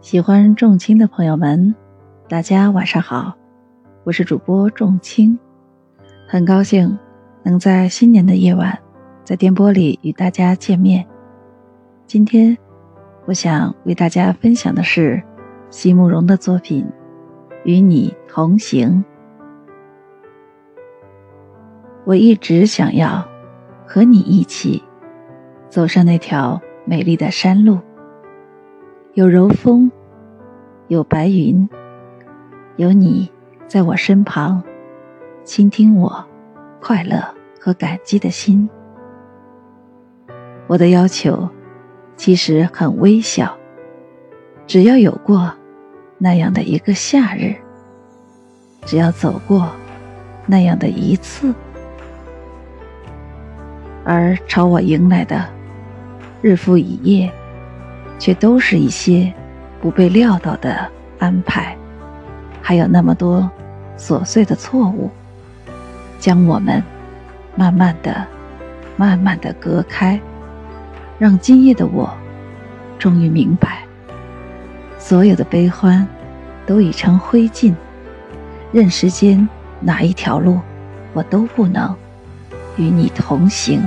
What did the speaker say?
喜欢仲青的朋友们，大家晚上好，我是主播仲青，很高兴能在新年的夜晚，在电波里与大家见面。今天，我想为大家分享的是席慕容的作品《与你同行》。我一直想要和你一起走上那条美丽的山路。有柔风，有白云，有你在我身旁，倾听我快乐和感激的心。我的要求其实很微小，只要有过那样的一个夏日，只要走过那样的一次，而朝我迎来的日复一夜。却都是一些不被料到的安排，还有那么多琐碎的错误，将我们慢慢的、慢慢的隔开，让今夜的我终于明白，所有的悲欢都已成灰烬，任时间哪一条路，我都不能与你同行。